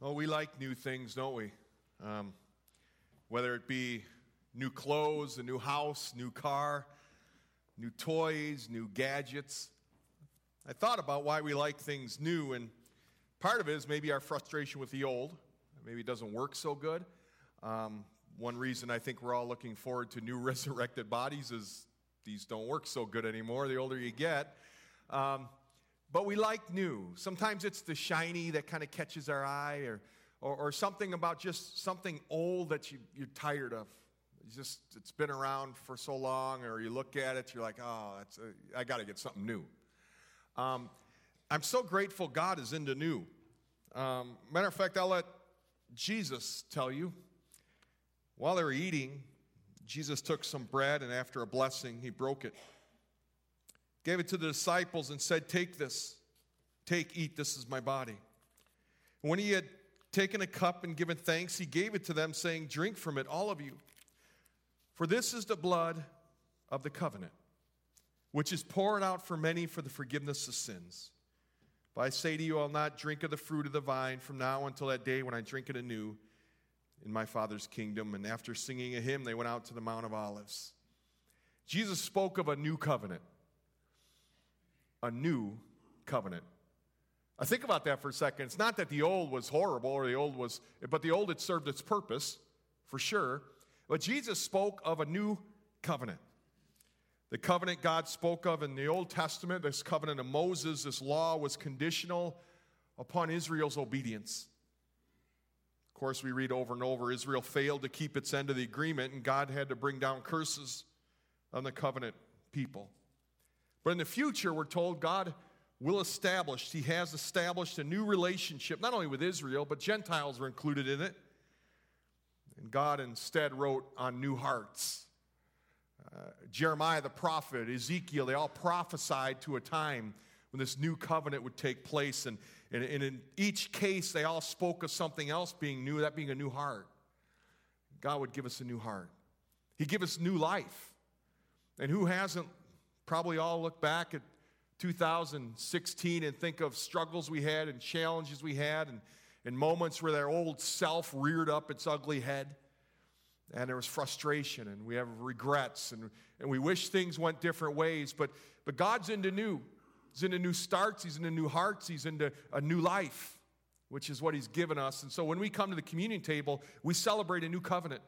Oh, we like new things, don't we? Um, whether it be new clothes, a new house, new car, new toys, new gadgets. I thought about why we like things new, and part of it is maybe our frustration with the old. Maybe it doesn't work so good. Um, one reason I think we're all looking forward to new resurrected bodies is these don't work so good anymore the older you get. Um, but we like new. Sometimes it's the shiny that kind of catches our eye, or, or, or something about just something old that you, you're tired of. It's just it's been around for so long, or you look at it, you're like, oh, that's a, I got to get something new. Um, I'm so grateful God is into new. Um, matter of fact, I'll let Jesus tell you. While they were eating, Jesus took some bread and after a blessing, he broke it gave it to the disciples, and said, Take this, take, eat, this is my body. When he had taken a cup and given thanks, he gave it to them, saying, Drink from it, all of you. For this is the blood of the covenant, which is poured out for many for the forgiveness of sins. But I say to you, I'll not drink of the fruit of the vine from now until that day when I drink it anew in my Father's kingdom. And after singing a hymn, they went out to the Mount of Olives. Jesus spoke of a new covenant a new covenant. I think about that for a second. It's not that the old was horrible or the old was, but the old had served its purpose, for sure. But Jesus spoke of a new covenant. The covenant God spoke of in the Old Testament, this covenant of Moses, this law was conditional upon Israel's obedience. Of course, we read over and over Israel failed to keep its end of the agreement, and God had to bring down curses on the covenant people. But in the future, we're told God will establish, He has established a new relationship, not only with Israel, but Gentiles are included in it. And God instead wrote on new hearts. Uh, Jeremiah the prophet, Ezekiel, they all prophesied to a time when this new covenant would take place. And, and, and in each case, they all spoke of something else being new, that being a new heart. God would give us a new heart. He'd give us new life. And who hasn't probably all look back at 2016 and think of struggles we had and challenges we had and, and moments where their old self reared up its ugly head. And there was frustration and we have regrets and, and we wish things went different ways. But, but God's into new. He's into new starts, He's into new hearts, He's into a new life, which is what He's given us. And so when we come to the communion table, we celebrate a new covenant,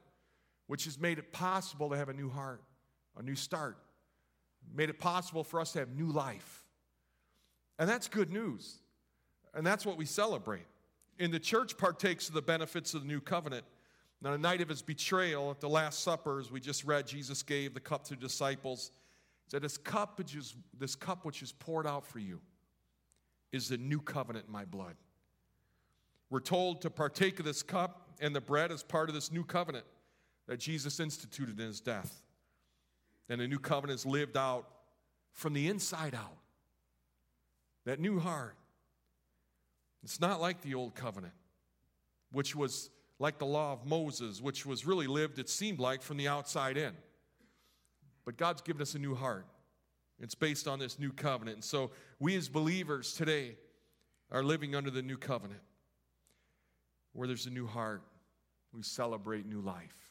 which has made it possible to have a new heart, a new start made it possible for us to have new life. And that's good news. And that's what we celebrate. And the church partakes of the benefits of the new covenant. On the night of his betrayal at the Last Supper, as we just read, Jesus gave the cup to the disciples. He said, This cup which is, this cup which is poured out for you is the new covenant in my blood. We're told to partake of this cup and the bread as part of this new covenant that Jesus instituted in his death. And the new covenant is lived out from the inside out. That new heart. It's not like the old covenant, which was like the law of Moses, which was really lived, it seemed like, from the outside in. But God's given us a new heart. It's based on this new covenant. And so we as believers today are living under the new covenant where there's a new heart. We celebrate new life.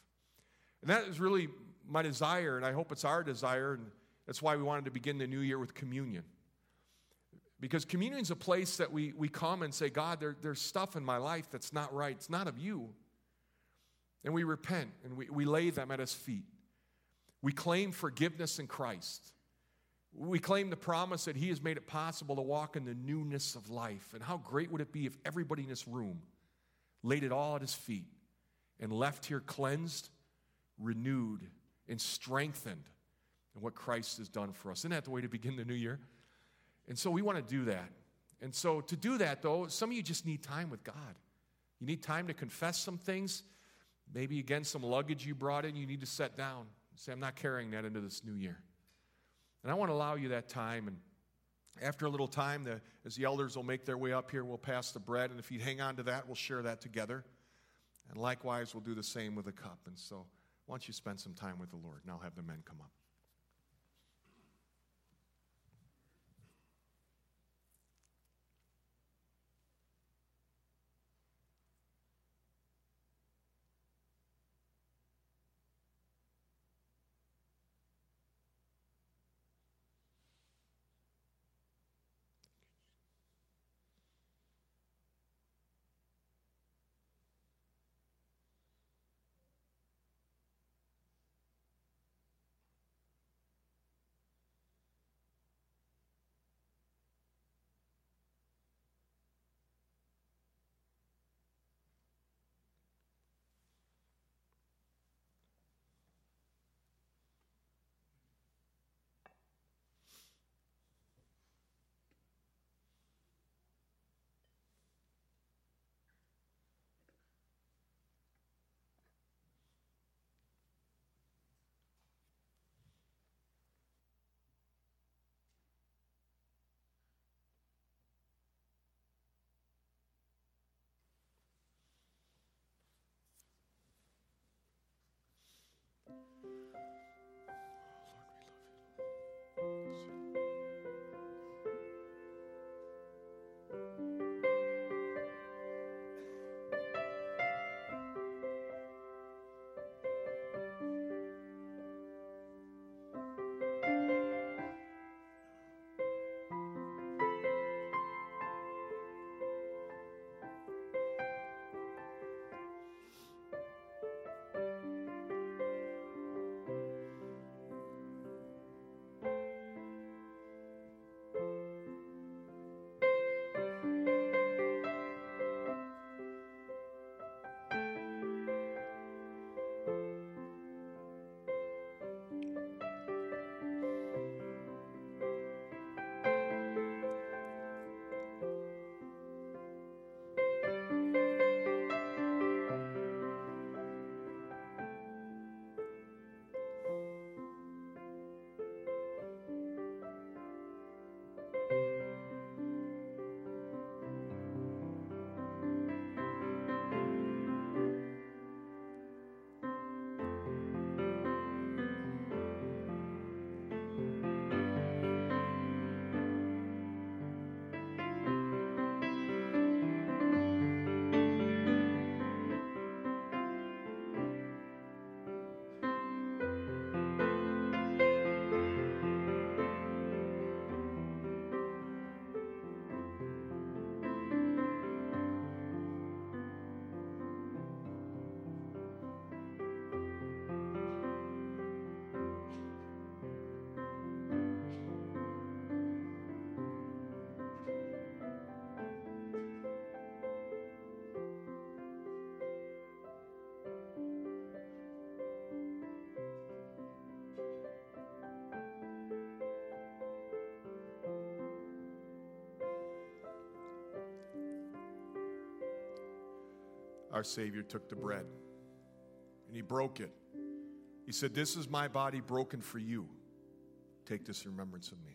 And that is really my desire, and I hope it's our desire, and that's why we wanted to begin the new year with communion. Because communion is a place that we, we come and say, God, there, there's stuff in my life that's not right. It's not of you. And we repent and we, we lay them at His feet. We claim forgiveness in Christ. We claim the promise that He has made it possible to walk in the newness of life. And how great would it be if everybody in this room laid it all at His feet and left here cleansed, renewed, and strengthened in what Christ has done for us. Isn't that the way to begin the new year? And so we want to do that. And so to do that, though, some of you just need time with God. You need time to confess some things. Maybe, again, some luggage you brought in, you need to set down. Say, I'm not carrying that into this new year. And I want to allow you that time. And after a little time, the, as the elders will make their way up here, we'll pass the bread. And if you hang on to that, we'll share that together. And likewise, we'll do the same with the cup. And so. Why don't you spend some time with the Lord? And I'll have the men come up. Our Savior took the bread and he broke it. He said, This is my body broken for you. Take this in remembrance of me.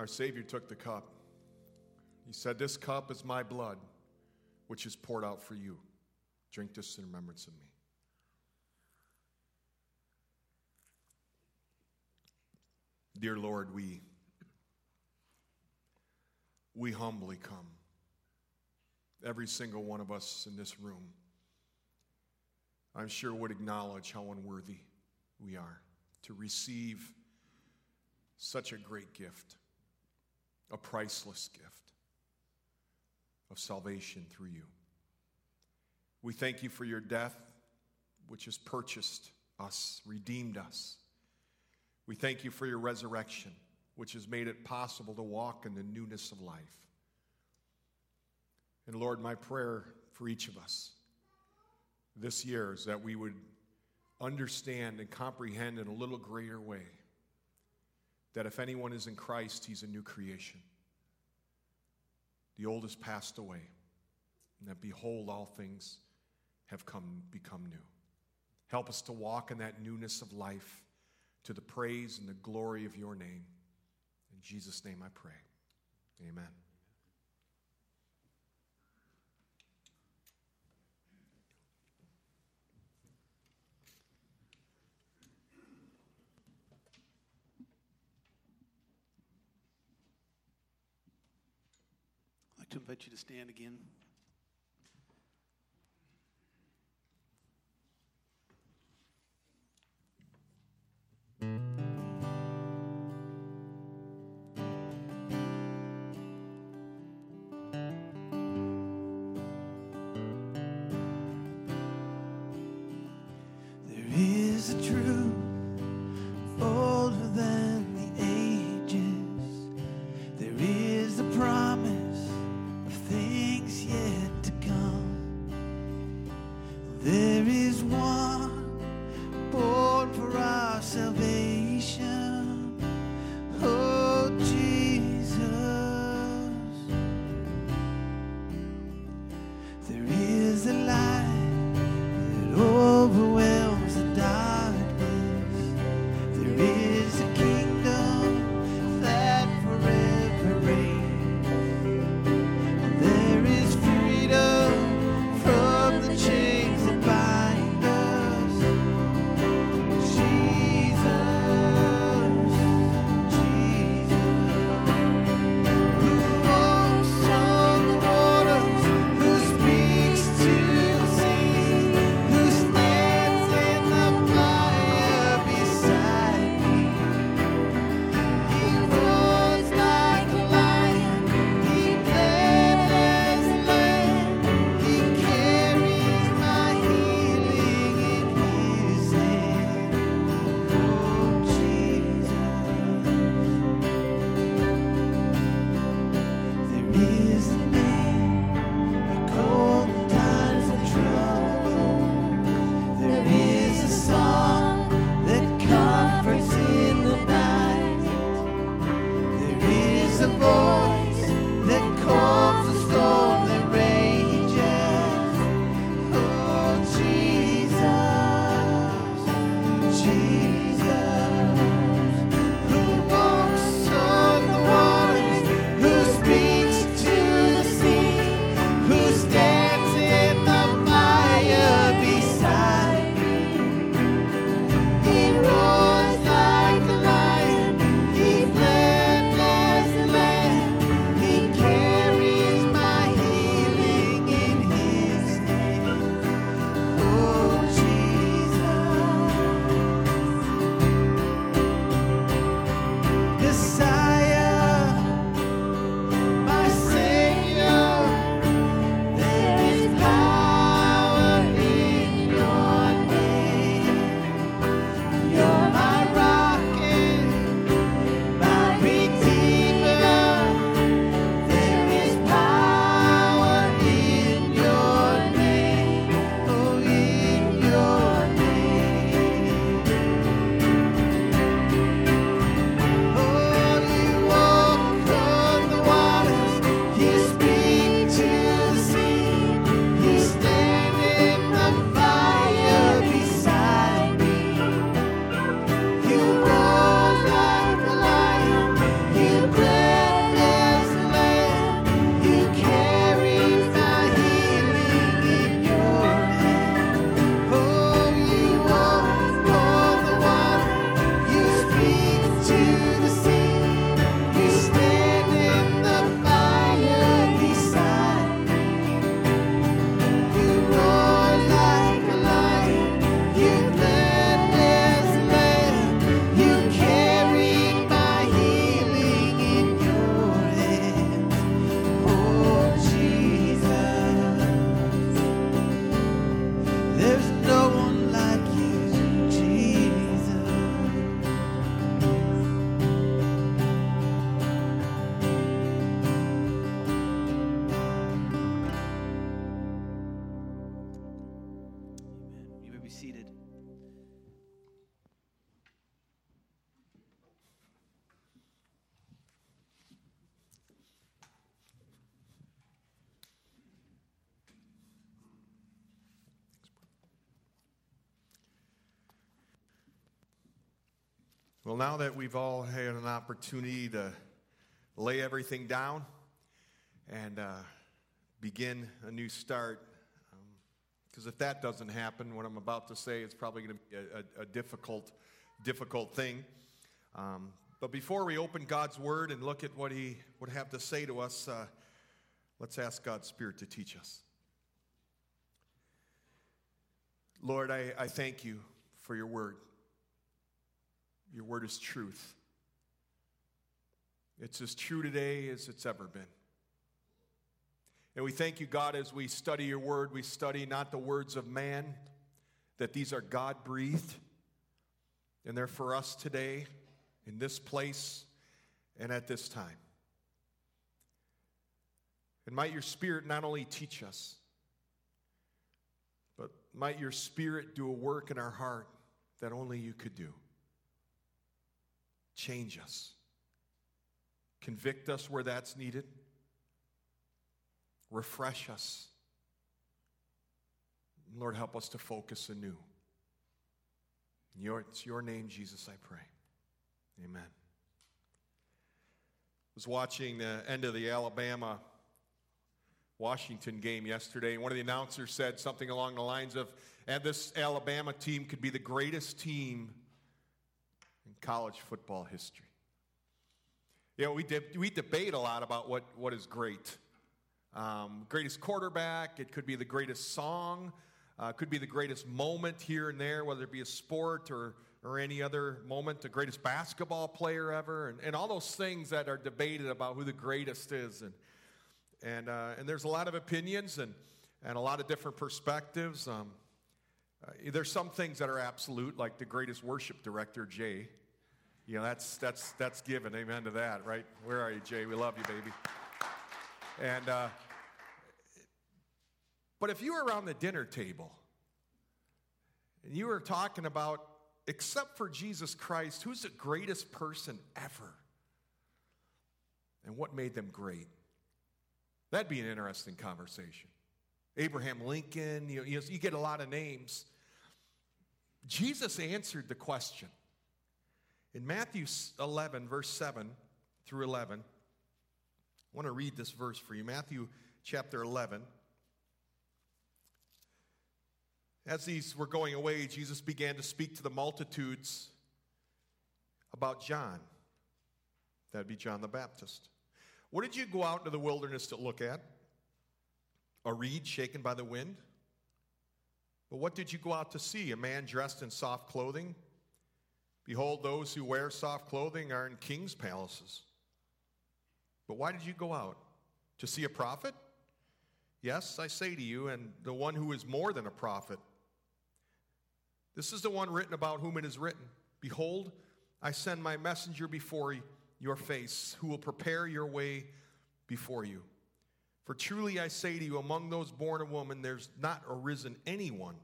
Our Savior took the cup. He said, This cup is my blood, which is poured out for you. Drink this in remembrance of me. Dear Lord, we, we humbly come. Every single one of us in this room, I'm sure, would acknowledge how unworthy we are to receive such a great gift a priceless gift of salvation through you. We thank you for your death, which has purchased us, redeemed us. We thank you for your resurrection, which has made it possible to walk in the newness of life. And Lord, my prayer for each of us this year is that we would understand and comprehend in a little greater way that if anyone is in Christ, he's a new creation. The old has passed away, and that behold, all things have come become new. Help us to walk in that newness of life to the praise and the glory of your name. In Jesus' name I pray. Amen. Invite you to stand again. Well, now that we've all had an opportunity to lay everything down and uh, begin a new start, because if that doesn't happen, what I'm about to say is probably going to be a, a, a, difficult, difficult thing. Um, but before we open God's Word and look at what He would have to say to us, uh, let's ask God's Spirit to teach us. Lord, I, I thank you for your Word. Your Word is truth. It's as true today as it's ever been. And we thank you, God, as we study your word, we study not the words of man, that these are God breathed, and they're for us today, in this place, and at this time. And might your spirit not only teach us, but might your spirit do a work in our heart that only you could do. Change us, convict us where that's needed Refresh us. Lord, help us to focus anew. Your, it's your name, Jesus, I pray. Amen. I was watching the end of the Alabama Washington game yesterday. One of the announcers said something along the lines of, and this Alabama team could be the greatest team college football history. You know, we, de- we debate a lot about what, what is great. Um, greatest quarterback, it could be the greatest song, uh, could be the greatest moment here and there, whether it be a sport or, or any other moment, the greatest basketball player ever, and, and all those things that are debated about who the greatest is. And, and, uh, and there's a lot of opinions and, and a lot of different perspectives. Um, uh, there's some things that are absolute, like the greatest worship director, Jay. You know, that's, that's, that's given. Amen to that, right? Where are you, Jay? We love you, baby. And, uh, but if you were around the dinner table and you were talking about, except for Jesus Christ, who's the greatest person ever? And what made them great? That'd be an interesting conversation. Abraham Lincoln, you, know, you get a lot of names. Jesus answered the question. In Matthew 11, verse 7 through 11, I want to read this verse for you Matthew chapter 11. As these were going away, Jesus began to speak to the multitudes about John. That'd be John the Baptist. What did you go out into the wilderness to look at? A reed shaken by the wind? But what did you go out to see? A man dressed in soft clothing? Behold, those who wear soft clothing are in king's palaces. But why did you go out? To see a prophet? Yes, I say to you, and the one who is more than a prophet. This is the one written about whom it is written Behold, I send my messenger before your face, who will prepare your way before you. For truly I say to you, among those born of woman, there's not arisen anyone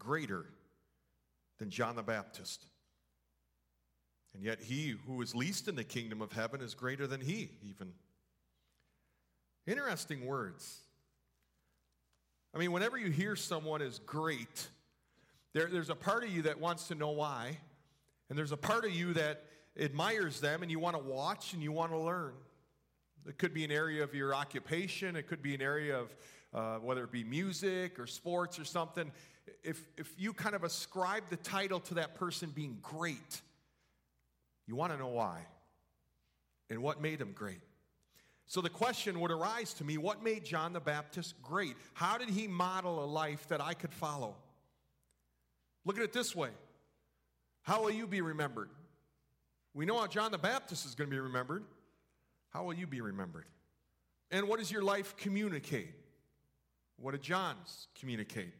greater than John the Baptist. And yet, he who is least in the kingdom of heaven is greater than he, even. Interesting words. I mean, whenever you hear someone is great, there, there's a part of you that wants to know why, and there's a part of you that admires them and you want to watch and you want to learn. It could be an area of your occupation, it could be an area of uh, whether it be music or sports or something. If, if you kind of ascribe the title to that person being great, you want to know why and what made him great. So the question would arise to me what made John the Baptist great? How did he model a life that I could follow? Look at it this way How will you be remembered? We know how John the Baptist is going to be remembered. How will you be remembered? And what does your life communicate? What did John's communicate?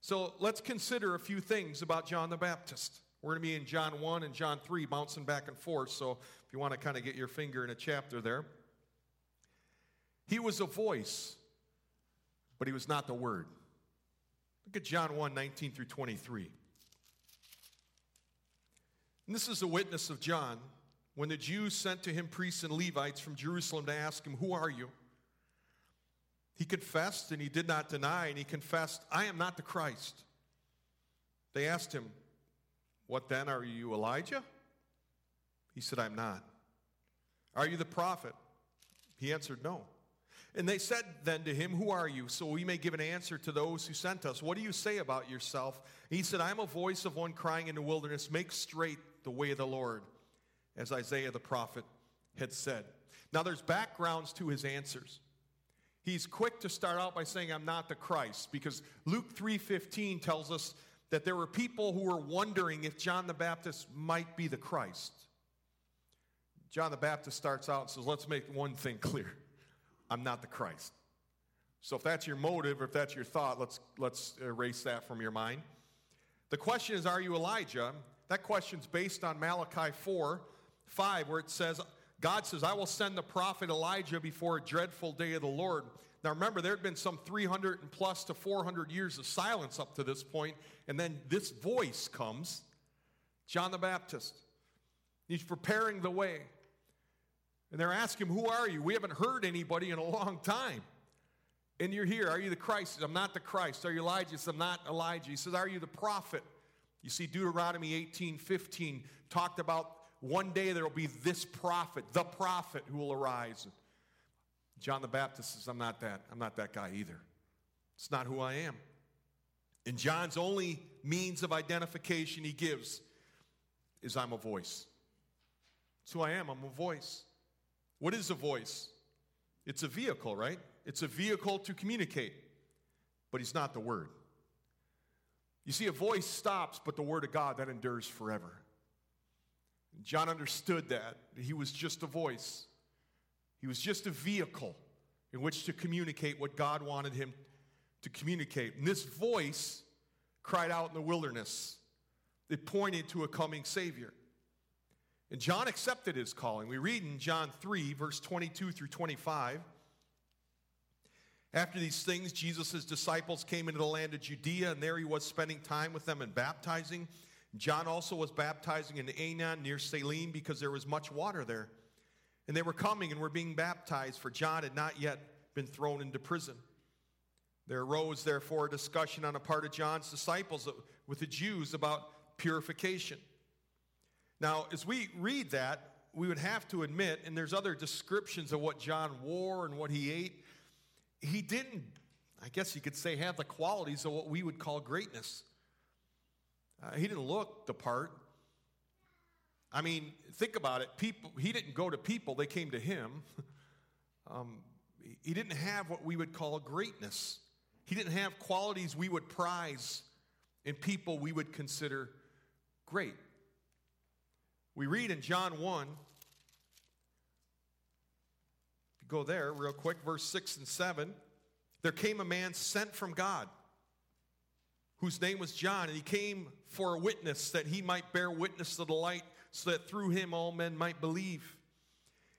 So let's consider a few things about John the Baptist. We're going to be in John 1 and John 3, bouncing back and forth. So if you want to kind of get your finger in a chapter there, he was a voice, but he was not the word. Look at John 1 19 through 23. And this is a witness of John when the Jews sent to him priests and Levites from Jerusalem to ask him, Who are you? He confessed and he did not deny, and he confessed, I am not the Christ. They asked him, What then? Are you Elijah? He said, I'm not. Are you the prophet? He answered, No. And they said then to him, Who are you? So we may give an answer to those who sent us. What do you say about yourself? he said, I'm a voice of one crying in the wilderness, Make straight the way of the Lord, as Isaiah the prophet had said. Now there's backgrounds to his answers. He's quick to start out by saying, I'm not the Christ, because Luke 3:15 tells us that there were people who were wondering if John the Baptist might be the Christ. John the Baptist starts out and says, Let's make one thing clear I'm not the Christ. So if that's your motive or if that's your thought, let's, let's erase that from your mind. The question is, Are you Elijah? That question's based on Malachi 4 5, where it says, God says, I will send the prophet Elijah before a dreadful day of the Lord. Now remember, there had been some 300 and plus to 400 years of silence up to this point, and then this voice comes John the Baptist. He's preparing the way. And they're asking him, Who are you? We haven't heard anybody in a long time. And you're here. Are you the Christ? I'm not the Christ. Are you Elijah? I'm not Elijah. He says, Are you the prophet? You see, Deuteronomy 18 15 talked about one day there will be this prophet, the prophet who will arise. John the Baptist says, I'm not that. I'm not that guy either. It's not who I am. And John's only means of identification he gives is I'm a voice. It's who I am. I'm a voice. What is a voice? It's a vehicle, right? It's a vehicle to communicate, but he's not the word. You see, a voice stops, but the word of God, that endures forever. John understood that. He was just a voice, he was just a vehicle in which to communicate what God wanted him to communicate. And this voice cried out in the wilderness, it pointed to a coming Savior. And John accepted his calling. We read in John 3, verse 22 through 25. After these things, Jesus' disciples came into the land of Judea, and there he was spending time with them and baptizing. John also was baptizing in Aenon near Salim because there was much water there. And they were coming and were being baptized, for John had not yet been thrown into prison. There arose, therefore, a discussion on the part of John's disciples with the Jews about purification. Now, as we read that, we would have to admit, and there's other descriptions of what John wore and what he ate, he didn't, I guess you could say, have the qualities of what we would call greatness. Uh, he didn't look the part. I mean, think about it. People, he didn't go to people, they came to him. um, he didn't have what we would call greatness. He didn't have qualities we would prize in people we would consider great. We read in John 1, if you go there real quick, verse 6 and 7, there came a man sent from God whose name was John, and he came for a witness that he might bear witness to the light so that through him all men might believe.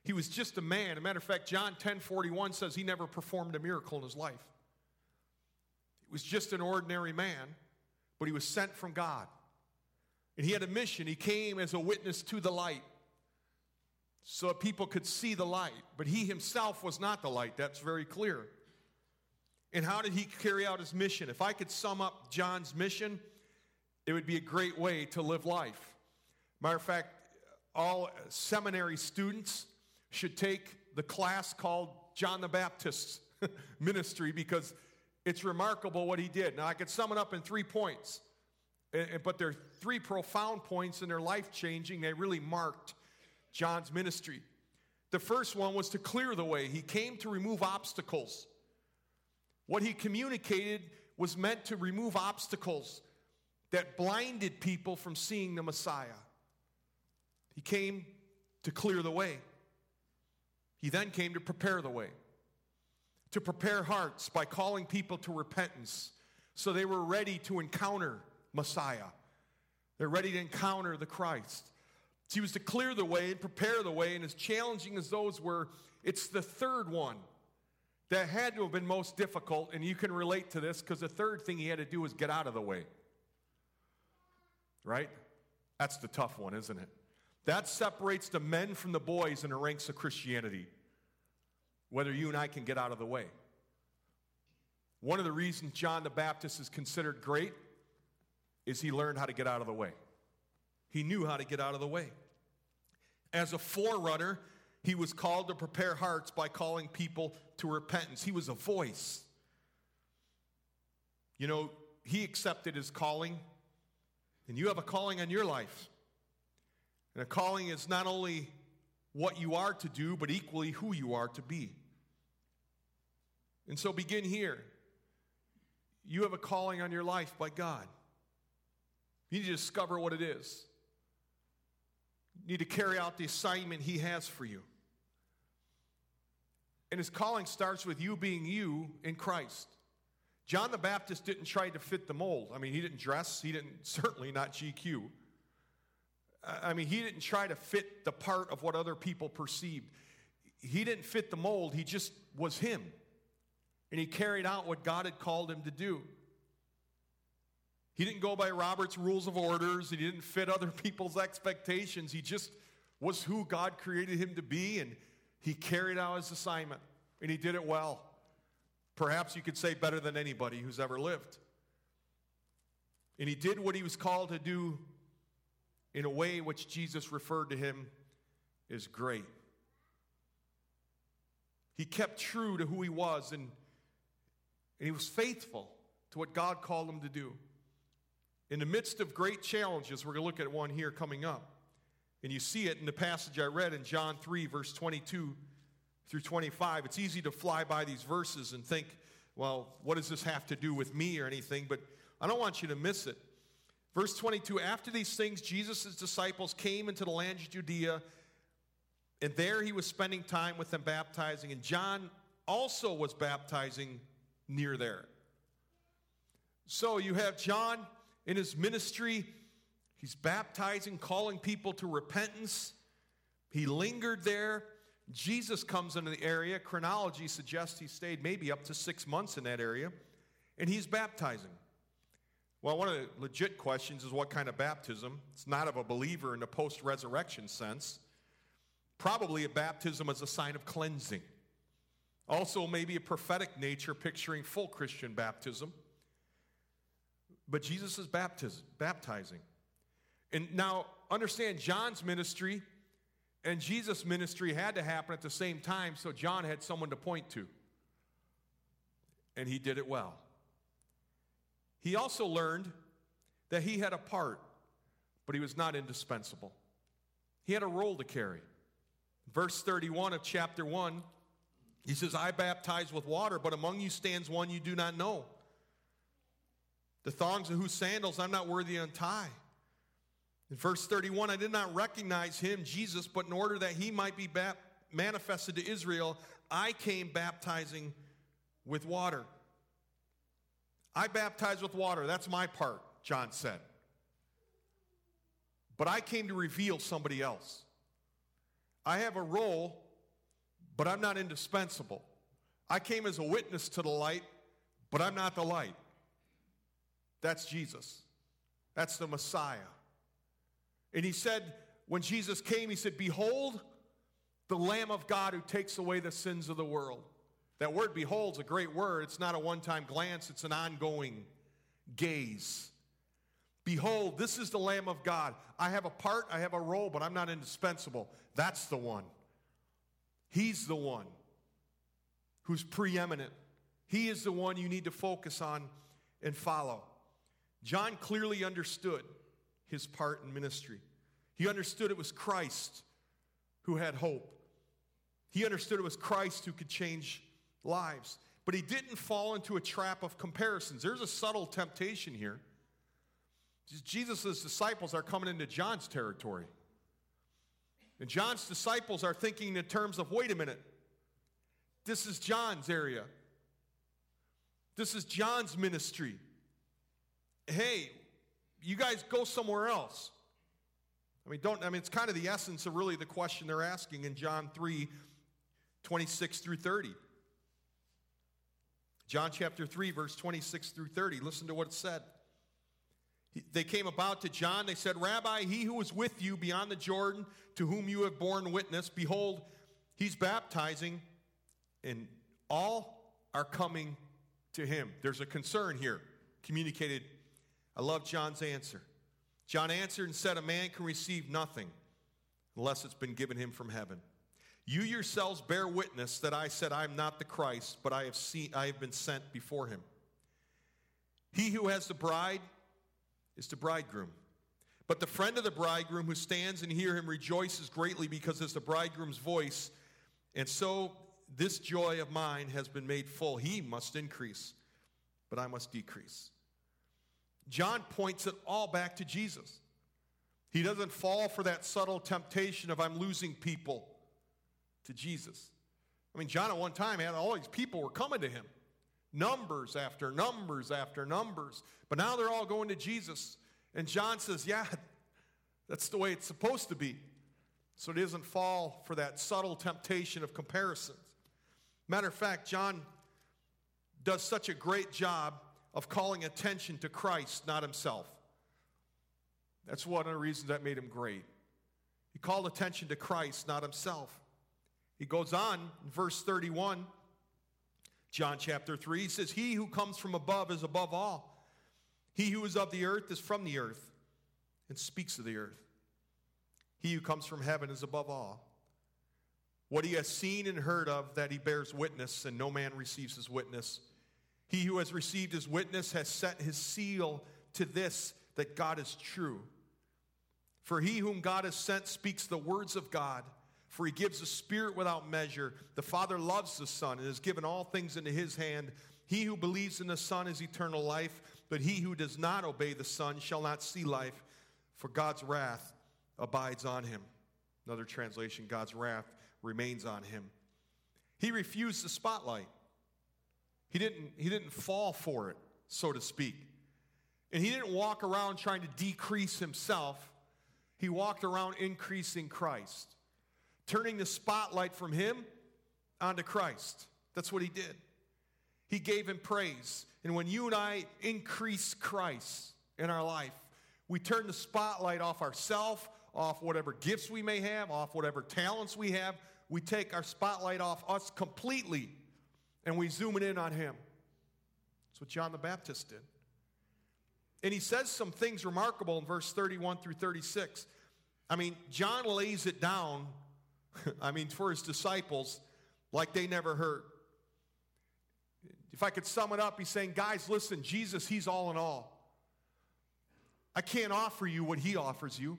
He was just a man. As a matter of fact, John 10 41 says he never performed a miracle in his life. He was just an ordinary man, but he was sent from God. And he had a mission. He came as a witness to the light so that people could see the light. But he himself was not the light. That's very clear. And how did he carry out his mission? If I could sum up John's mission, it would be a great way to live life. Matter of fact, all seminary students should take the class called John the Baptist's ministry because it's remarkable what he did. Now, I could sum it up in three points. Eh, eh, but there are three profound points in their life changing. They really marked John's ministry. The first one was to clear the way, he came to remove obstacles. What he communicated was meant to remove obstacles that blinded people from seeing the Messiah. He came to clear the way. He then came to prepare the way, to prepare hearts by calling people to repentance so they were ready to encounter Messiah. They're ready to encounter the Christ. He was to clear the way and prepare the way, and as challenging as those were, it's the third one that had to have been most difficult, and you can relate to this because the third thing he had to do was get out of the way. Right? That's the tough one, isn't it? That separates the men from the boys in the ranks of Christianity, whether you and I can get out of the way. One of the reasons John the Baptist is considered great is he learned how to get out of the way. He knew how to get out of the way. As a forerunner, he was called to prepare hearts by calling people to repentance. He was a voice. You know, he accepted his calling, and you have a calling on your life. And a calling is not only what you are to do, but equally who you are to be. And so begin here. You have a calling on your life by God. You need to discover what it is. You need to carry out the assignment He has for you. And His calling starts with you being you in Christ. John the Baptist didn't try to fit the mold. I mean, he didn't dress, he didn't, certainly not GQ. I mean, he didn't try to fit the part of what other people perceived. He didn't fit the mold, he just was him. And he carried out what God had called him to do. He didn't go by Robert's rules of orders, he didn't fit other people's expectations. He just was who God created him to be, and he carried out his assignment, and he did it well. Perhaps you could say better than anybody who's ever lived. And he did what he was called to do in a way which Jesus referred to him as great. He kept true to who he was and, and he was faithful to what God called him to do. In the midst of great challenges, we're going to look at one here coming up. And you see it in the passage I read in John 3, verse 22 through 25. It's easy to fly by these verses and think, well, what does this have to do with me or anything? But I don't want you to miss it. Verse 22 After these things, Jesus' disciples came into the land of Judea, and there he was spending time with them baptizing. And John also was baptizing near there. So you have John in his ministry, he's baptizing, calling people to repentance. He lingered there. Jesus comes into the area. Chronology suggests he stayed maybe up to six months in that area, and he's baptizing. Well, one of the legit questions is what kind of baptism? It's not of a believer in the post resurrection sense. Probably a baptism as a sign of cleansing. Also, maybe a prophetic nature picturing full Christian baptism. But Jesus is baptizing. And now, understand John's ministry and Jesus' ministry had to happen at the same time, so John had someone to point to. And he did it well. He also learned that he had a part, but he was not indispensable. He had a role to carry. Verse 31 of chapter 1, he says, I baptize with water, but among you stands one you do not know. The thongs of whose sandals I'm not worthy to untie. In verse 31, I did not recognize him, Jesus, but in order that he might be manifested to Israel, I came baptizing with water. I baptize with water. That's my part, John said. But I came to reveal somebody else. I have a role, but I'm not indispensable. I came as a witness to the light, but I'm not the light. That's Jesus. That's the Messiah. And he said, when Jesus came, he said, Behold, the Lamb of God who takes away the sins of the world. That word behold is a great word. It's not a one time glance, it's an ongoing gaze. Behold, this is the Lamb of God. I have a part, I have a role, but I'm not indispensable. That's the one. He's the one who's preeminent. He is the one you need to focus on and follow. John clearly understood his part in ministry. He understood it was Christ who had hope. He understood it was Christ who could change lives. But he didn't fall into a trap of comparisons. There's a subtle temptation here. Jesus' disciples are coming into John's territory. And John's disciples are thinking in terms of wait a minute, this is John's area. This is John's ministry. Hey, you guys go somewhere else. I mean, don't, I mean, it's kind of the essence of really the question they're asking in John 3 26 through 30. John chapter 3, verse 26 through 30. Listen to what it said. They came about to John. They said, Rabbi, he who is with you beyond the Jordan, to whom you have borne witness, behold, he's baptizing, and all are coming to him. There's a concern here communicated I love John's answer. John answered and said, A man can receive nothing unless it's been given him from heaven. You yourselves bear witness that I said I am not the Christ, but I have seen I have been sent before him. He who has the bride is the bridegroom. But the friend of the bridegroom who stands and hear him rejoices greatly because it's the bridegroom's voice. And so this joy of mine has been made full. He must increase, but I must decrease. John points it all back to Jesus. He doesn't fall for that subtle temptation of I'm losing people to Jesus. I mean, John at one time had all these people were coming to him. Numbers after numbers after numbers. But now they're all going to Jesus. And John says, Yeah, that's the way it's supposed to be. So it doesn't fall for that subtle temptation of comparisons. Matter of fact, John does such a great job of calling attention to Christ, not himself. That's one of the reasons that made him great. He called attention to Christ, not himself. He goes on in verse 31, John chapter 3, he says, He who comes from above is above all. He who is of the earth is from the earth and speaks of the earth. He who comes from heaven is above all. What he has seen and heard of, that he bears witness, and no man receives his witness. He who has received his witness has set his seal to this, that God is true. For he whom God has sent speaks the words of God, for he gives the Spirit without measure. The Father loves the Son and has given all things into his hand. He who believes in the Son is eternal life, but he who does not obey the Son shall not see life, for God's wrath abides on him. Another translation God's wrath remains on him. He refused the spotlight. He didn't, he didn't fall for it, so to speak. And he didn't walk around trying to decrease himself. He walked around increasing Christ, turning the spotlight from him onto Christ. That's what he did. He gave him praise. And when you and I increase Christ in our life, we turn the spotlight off ourselves, off whatever gifts we may have, off whatever talents we have. We take our spotlight off us completely and we zoom it in on him. That's what John the Baptist did. And he says some things remarkable in verse 31 through 36. I mean, John lays it down, I mean, for his disciples like they never heard. If I could sum it up, he's saying, guys, listen, Jesus, he's all in all. I can't offer you what he offers you.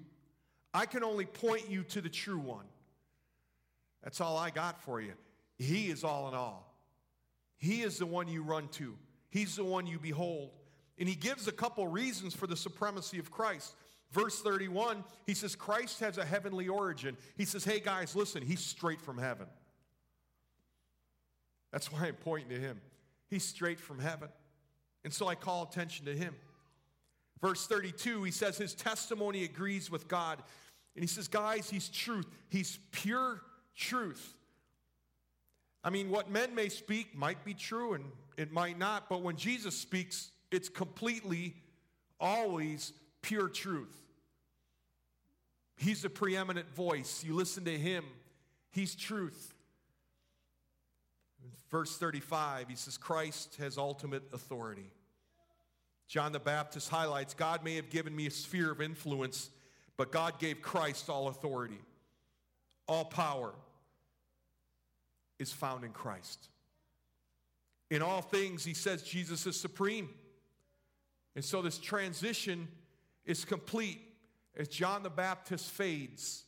I can only point you to the true one. That's all I got for you. He is all in all. He is the one you run to, He's the one you behold. And he gives a couple reasons for the supremacy of Christ. Verse 31, he says, Christ has a heavenly origin. He says, hey guys, listen, he's straight from heaven. That's why I'm pointing to him. He's straight from heaven. And so I call attention to him. Verse 32, he says, his testimony agrees with God. And he says, guys, he's truth. He's pure truth. I mean, what men may speak might be true and it might not, but when Jesus speaks, it's completely, always pure truth. He's the preeminent voice. You listen to him, he's truth. Verse 35, he says, Christ has ultimate authority. John the Baptist highlights God may have given me a sphere of influence, but God gave Christ all authority, all power is found in Christ. In all things, he says Jesus is supreme. And so this transition is complete as John the Baptist fades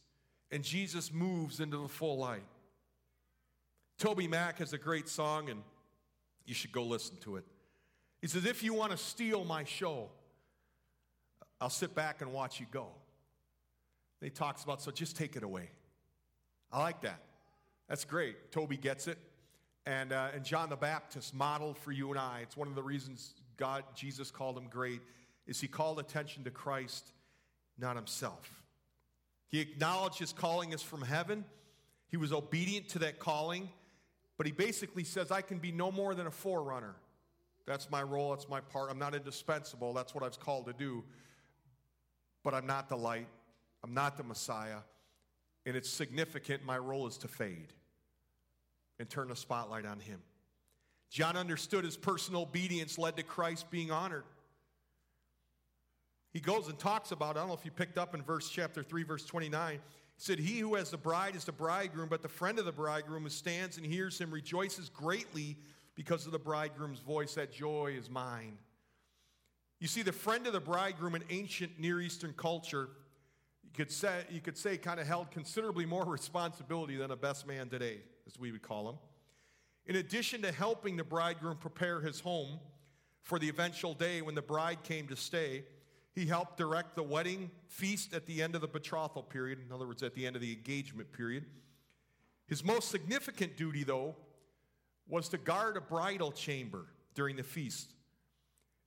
and Jesus moves into the full light. TobyMac has a great song, and you should go listen to it. He says, If you want to steal my show, I'll sit back and watch you go. And he talks about, so just take it away. I like that. That's great. Toby gets it. And, uh, and John the Baptist modeled for you and I. It's one of the reasons God, Jesus called him great, is he called attention to Christ, not himself. He acknowledged his calling is from heaven. He was obedient to that calling, but he basically says, I can be no more than a forerunner. That's my role, that's my part. I'm not indispensable, that's what I was called to do. But I'm not the light, I'm not the Messiah, and it's significant. My role is to fade and turn the spotlight on him. John understood his personal obedience led to Christ being honored. He goes and talks about, I don't know if you picked up in verse chapter 3, verse 29. He said, He who has the bride is the bridegroom, but the friend of the bridegroom who stands and hears him rejoices greatly because of the bridegroom's voice. That joy is mine. You see, the friend of the bridegroom in ancient Near Eastern culture, you could say, you could say kind of held considerably more responsibility than a best man today, as we would call him. In addition to helping the bridegroom prepare his home for the eventual day when the bride came to stay, he helped direct the wedding feast at the end of the betrothal period, in other words, at the end of the engagement period. His most significant duty, though, was to guard a bridal chamber during the feast,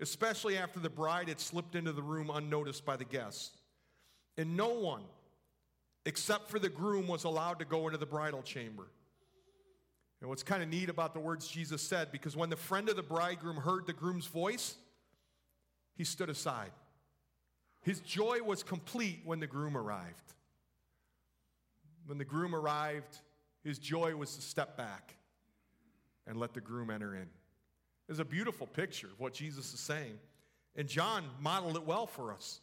especially after the bride had slipped into the room unnoticed by the guests. And no one, except for the groom, was allowed to go into the bridal chamber. And what's kind of neat about the words Jesus said, because when the friend of the bridegroom heard the groom's voice, he stood aside. His joy was complete when the groom arrived. When the groom arrived, his joy was to step back and let the groom enter in. It's a beautiful picture of what Jesus is saying. And John modeled it well for us.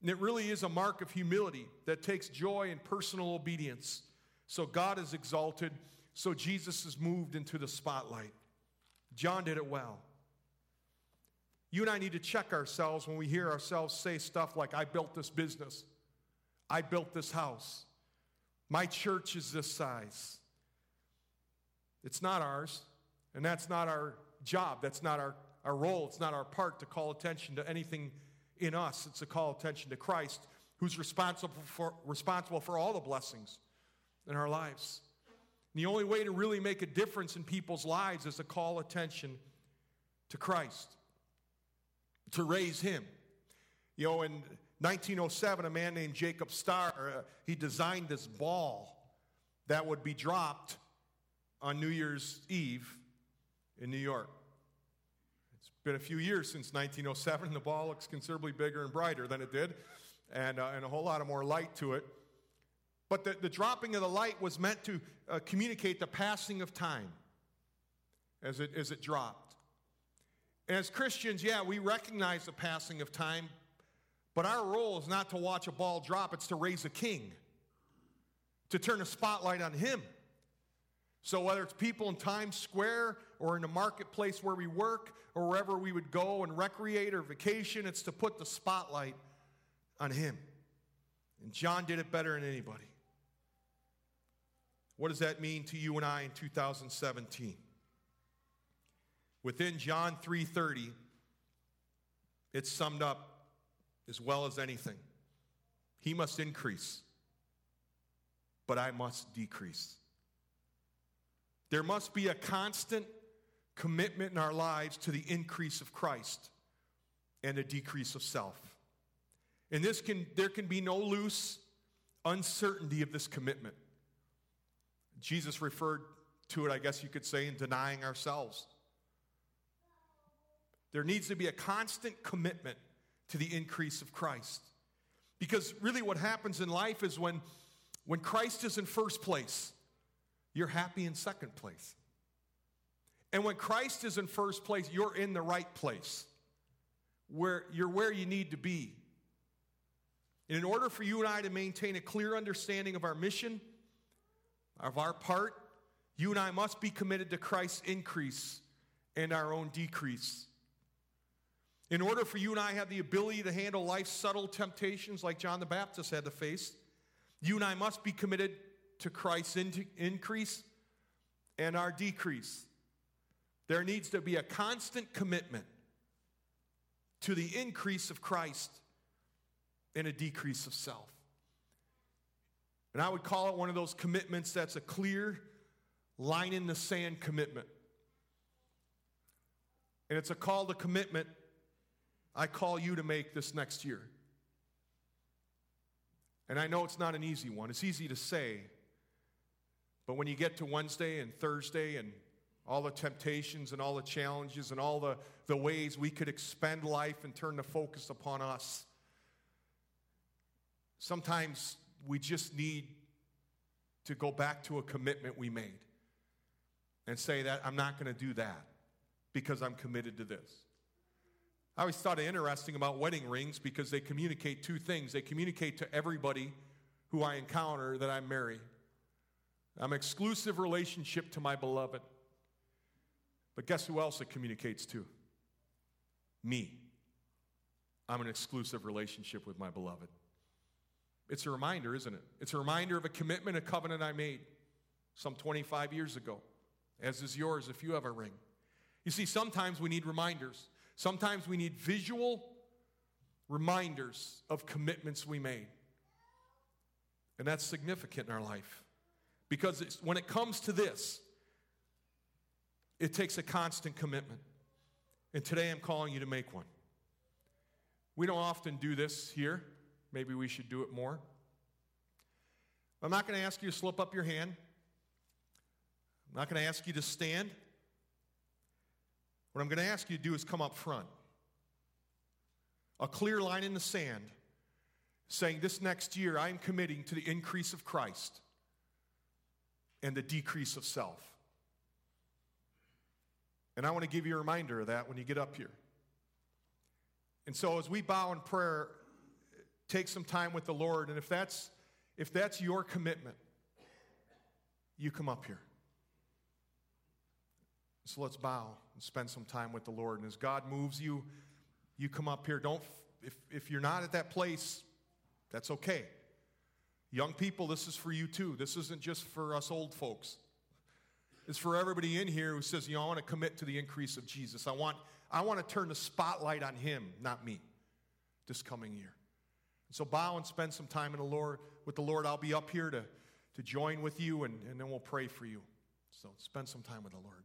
And it really is a mark of humility that takes joy in personal obedience. So God is exalted, so Jesus is moved into the spotlight. John did it well. You and I need to check ourselves when we hear ourselves say stuff like, I built this business, I built this house, my church is this size. It's not ours, and that's not our job, that's not our, our role, it's not our part to call attention to anything in us. It's to call attention to Christ, who's responsible for, responsible for all the blessings in our lives. And the only way to really make a difference in people's lives is to call attention to Christ to raise him. You know, in 1907, a man named Jacob Starr, uh, he designed this ball that would be dropped on New Year's Eve in New York. It's been a few years since 1907, and the ball looks considerably bigger and brighter than it did, and, uh, and a whole lot of more light to it. But the, the dropping of the light was meant to uh, communicate the passing of time as it, as it dropped. And as Christians, yeah, we recognize the passing of time, but our role is not to watch a ball drop, it's to raise a king, to turn a spotlight on him. So, whether it's people in Times Square or in the marketplace where we work or wherever we would go and recreate or vacation, it's to put the spotlight on him. And John did it better than anybody. What does that mean to you and I in 2017? Within John 3:30, it's summed up as well as anything. He must increase, but I must decrease. There must be a constant commitment in our lives to the increase of Christ and a decrease of self. And this can there can be no loose uncertainty of this commitment. Jesus referred to it, I guess you could say, in denying ourselves. There needs to be a constant commitment to the increase of Christ. Because really, what happens in life is when, when Christ is in first place, you're happy in second place. And when Christ is in first place, you're in the right place, where you're where you need to be. And in order for you and I to maintain a clear understanding of our mission, of our part, you and I must be committed to Christ's increase and our own decrease. In order for you and I have the ability to handle life's subtle temptations like John the Baptist had to face, you and I must be committed to Christ's in- increase and our decrease. There needs to be a constant commitment to the increase of Christ and a decrease of self. And I would call it one of those commitments that's a clear line in the sand commitment. And it's a call to commitment I call you to make this next year. And I know it's not an easy one. It's easy to say. But when you get to Wednesday and Thursday and all the temptations and all the challenges and all the, the ways we could expend life and turn the focus upon us, sometimes we just need to go back to a commitment we made and say that I'm not going to do that because I'm committed to this. I always thought it interesting about wedding rings because they communicate two things. They communicate to everybody who I encounter that I'm married. I'm exclusive relationship to my beloved. But guess who else it communicates to? Me. I'm an exclusive relationship with my beloved. It's a reminder, isn't it? It's a reminder of a commitment, a covenant I made some 25 years ago, as is yours if you have a ring. You see, sometimes we need reminders. Sometimes we need visual reminders of commitments we made. And that's significant in our life. Because when it comes to this, it takes a constant commitment. And today I'm calling you to make one. We don't often do this here. Maybe we should do it more. I'm not going to ask you to slip up your hand. I'm not going to ask you to stand. What I'm going to ask you to do is come up front. A clear line in the sand saying, This next year I am committing to the increase of Christ and the decrease of self. And I want to give you a reminder of that when you get up here. And so as we bow in prayer, take some time with the Lord, and if that's if that's your commitment, you come up here. So let's bow and spend some time with the Lord. And as God moves you, you come up here. Don't if if you're not at that place, that's okay. Young people, this is for you too. This isn't just for us old folks. It's for everybody in here who says, you know, I want to commit to the increase of Jesus. I want, I want to turn the spotlight on him, not me, this coming year. So bow and spend some time in the Lord with the Lord. I'll be up here to, to join with you and, and then we'll pray for you. So spend some time with the Lord.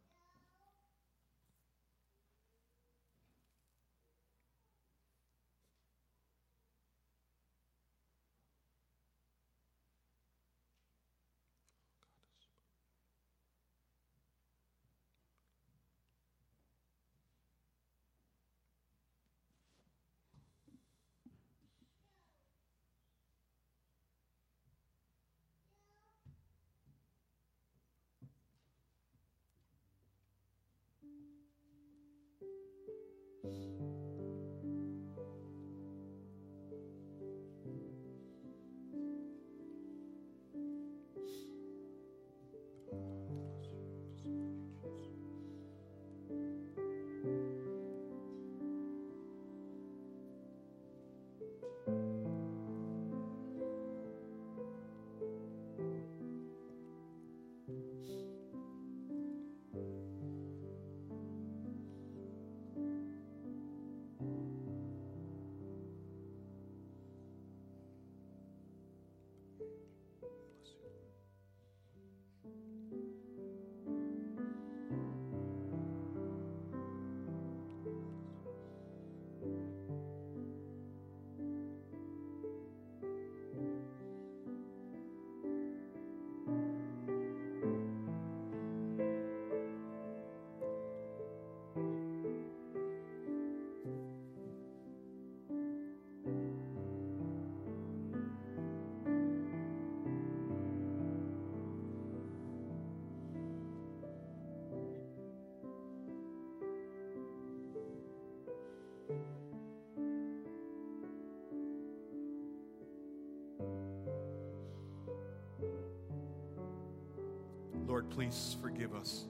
Lord, please forgive us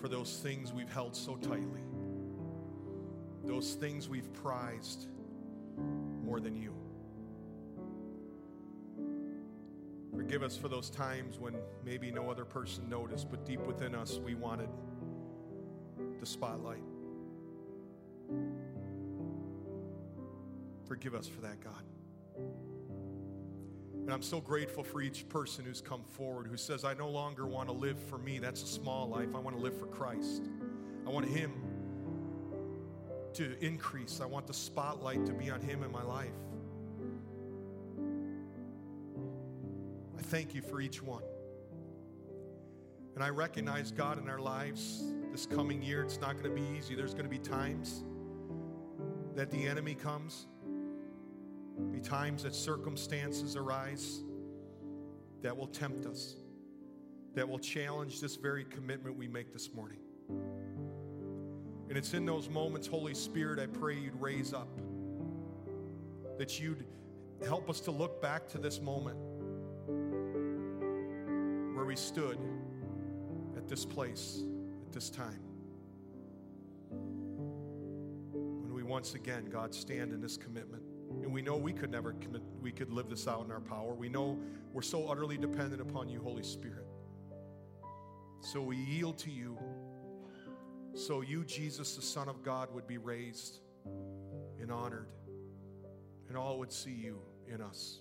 for those things we've held so tightly, those things we've prized more than you. Forgive us for those times when maybe no other person noticed, but deep within us we wanted the spotlight. Forgive us for that, God. And I'm so grateful for each person who's come forward who says, I no longer want to live for me. That's a small life. I want to live for Christ. I want Him to increase. I want the spotlight to be on Him in my life. I thank you for each one. And I recognize, God, in our lives this coming year, it's not going to be easy. There's going to be times that the enemy comes be times that circumstances arise that will tempt us, that will challenge this very commitment we make this morning. And it's in those moments, Holy Spirit, I pray you'd raise up, that you'd help us to look back to this moment where we stood at this place, at this time. When we once again, God, stand in this commitment. And we know we could never commit, we could live this out in our power. We know we're so utterly dependent upon you, Holy Spirit. So we yield to you. So you, Jesus, the Son of God, would be raised and honored, and all would see you in us.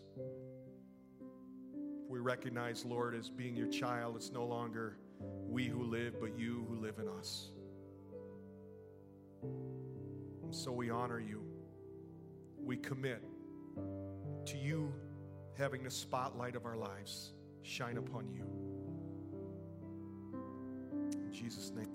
We recognize, Lord, as being your child, it's no longer we who live, but you who live in us. And so we honor you. We commit to you having the spotlight of our lives shine upon you. In Jesus' name.